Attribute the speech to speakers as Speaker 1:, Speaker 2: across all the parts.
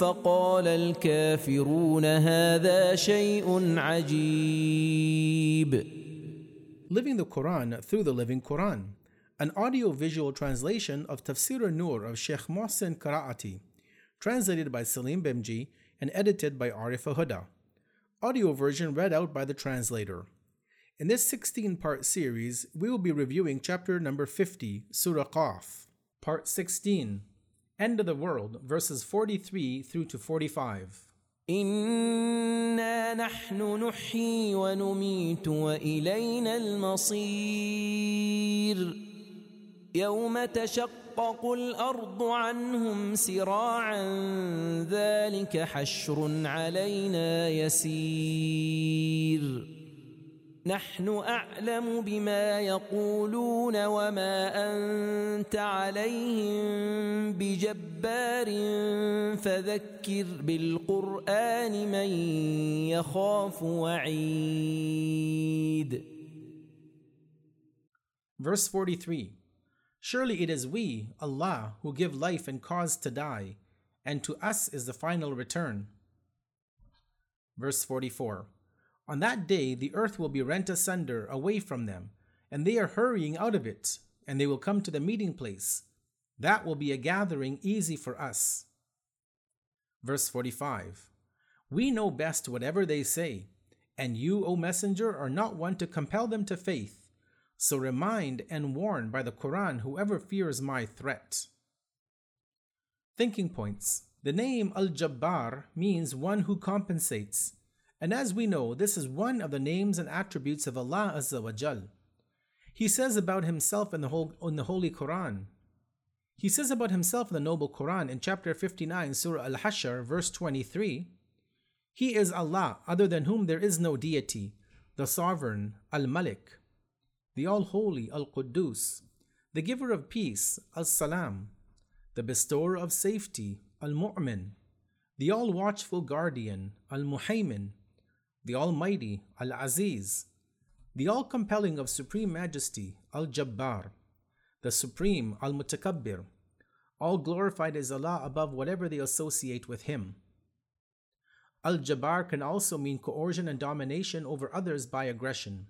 Speaker 1: فقال الكافرون هذا شيء عجيب
Speaker 2: Living the Quran through the Living Quran an audio-visual translation of Tafsir al-Nur of Sheikh Mohsen Qara'ati, translated by Saleem Bhimji and edited by Arif Huda. Audio version read out by the translator. In this 16-part series, we will be reviewing chapter number 50, Surah Qaf, part 16, End of the World, verses 43 through to 45.
Speaker 1: إنا يوم تشقق الأرض عنهم سراعا ذلك حشر علينا يسير نحن أعلم بما يقولون وما أنت عليهم بجبار فذكر بالقرآن من يخاف وعيد
Speaker 2: Verse 43 Surely it is we, Allah, who give life and cause to die, and to us is the final return. Verse 44 On that day the earth will be rent asunder away from them, and they are hurrying out of it, and they will come to the meeting place. That will be a gathering easy for us. Verse 45 We know best whatever they say, and you, O Messenger, are not one to compel them to faith. So remind and warn by the Quran whoever fears my threat. Thinking points The name Al Jabbar means one who compensates. And as we know, this is one of the names and attributes of Allah Azza wa Jal. He says about himself in the, whole, in the Holy Quran. He says about himself in the Noble Quran in chapter 59, Surah Al Hashr, verse 23 He is Allah, other than whom there is no deity, the Sovereign, Al Malik, the All Holy, Al Quddus, the Giver of Peace, Al Salam, the Bestower of Safety, Al Mu'min, the All Watchful Guardian, Al Muhaymin, the Almighty, Al Aziz, the All Compelling of Supreme Majesty, Al Jabbar, the Supreme, Al Mutakabbir. All glorified is Allah above whatever they associate with Him. Al Jabbar can also mean coercion and domination over others by aggression.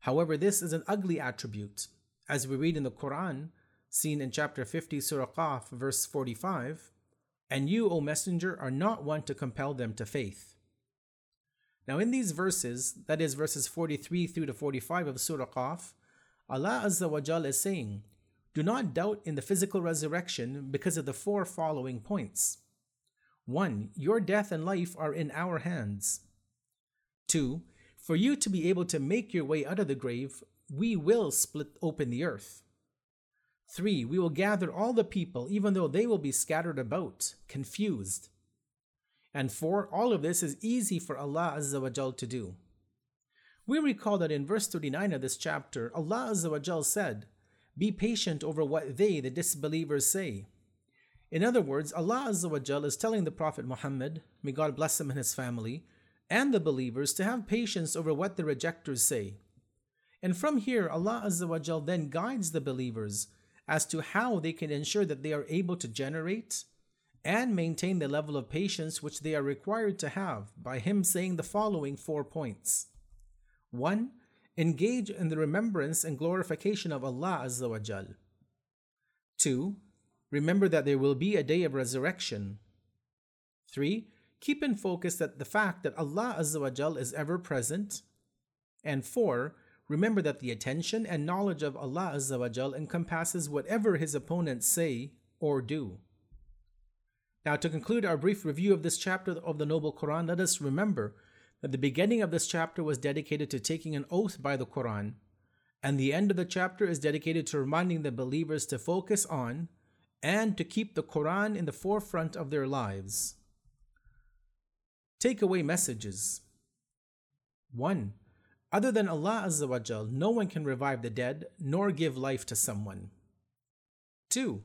Speaker 2: However, this is an ugly attribute, as we read in the Quran, seen in chapter 50, Surah Qaf, verse 45 And you, O Messenger, are not one to compel them to faith. Now, in these verses, that is verses 43 through to 45 of Surah Qaf, Allah Azza wa Jal is saying, Do not doubt in the physical resurrection because of the four following points. 1. Your death and life are in our hands. 2. For you to be able to make your way out of the grave, we will split open the earth. 3. We will gather all the people, even though they will be scattered about, confused. And 4. All of this is easy for Allah Azza wa Jal to do. We recall that in verse 39 of this chapter, Allah Azza wa Jal said, Be patient over what they, the disbelievers, say. In other words, Allah Azza wa Jal is telling the Prophet Muhammad, may God bless him and his family, and the believers to have patience over what the rejectors say. And from here, Allah Azza wa Jal then guides the believers as to how they can ensure that they are able to generate and maintain the level of patience which they are required to have by Him saying the following four points. 1. Engage in the remembrance and glorification of Allah Azza wa Jal. 2. Remember that there will be a day of resurrection. 3. Keep in focus that the fact that Allah Azza wa Jal is ever present. And 4. Remember that the attention and knowledge of Allah Azza wa Jal encompasses whatever His opponents say or do. Now, to conclude our brief review of this chapter of the Noble Quran, let us remember that the beginning of this chapter was dedicated to taking an oath by the Quran, and the end of the chapter is dedicated to reminding the believers to focus on and to keep the Quran in the forefront of their lives. Takeaway messages 1. Other than Allah Azza wa no one can revive the dead nor give life to someone. 2.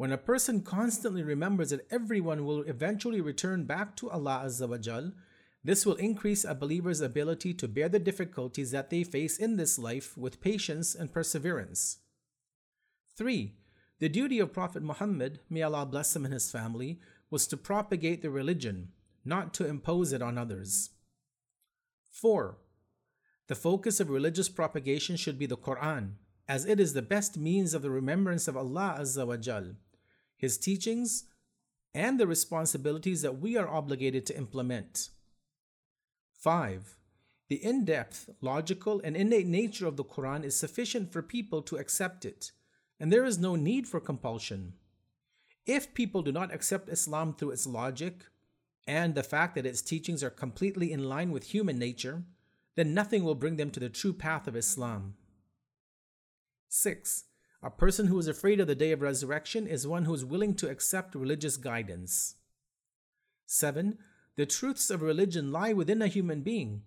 Speaker 2: When a person constantly remembers that everyone will eventually return back to Allah Azza wa Jal, this will increase a believer's ability to bear the difficulties that they face in this life with patience and perseverance. 3. The duty of Prophet Muhammad, may Allah bless him and his family, was to propagate the religion, not to impose it on others. 4. The focus of religious propagation should be the Quran, as it is the best means of the remembrance of Allah Azza wa Jal, His teachings, and the responsibilities that we are obligated to implement. 5. The in depth, logical, and innate nature of the Quran is sufficient for people to accept it, and there is no need for compulsion. If people do not accept Islam through its logic and the fact that its teachings are completely in line with human nature, then nothing will bring them to the true path of Islam. 6. A person who is afraid of the day of resurrection is one who is willing to accept religious guidance. 7. The truths of religion lie within a human being,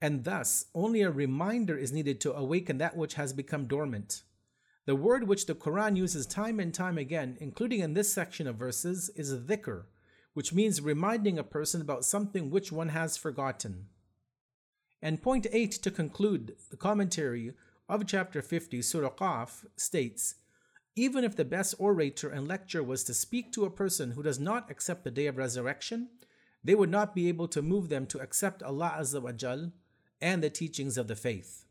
Speaker 2: and thus only a reminder is needed to awaken that which has become dormant. The word which the Quran uses time and time again, including in this section of verses, is dhikr, which means reminding a person about something which one has forgotten. And point 8 to conclude the commentary of chapter 50, Surah Qaf, states Even if the best orator and lecturer was to speak to a person who does not accept the day of resurrection, they would not be able to move them to accept Allah Azza wa and the teachings of the faith.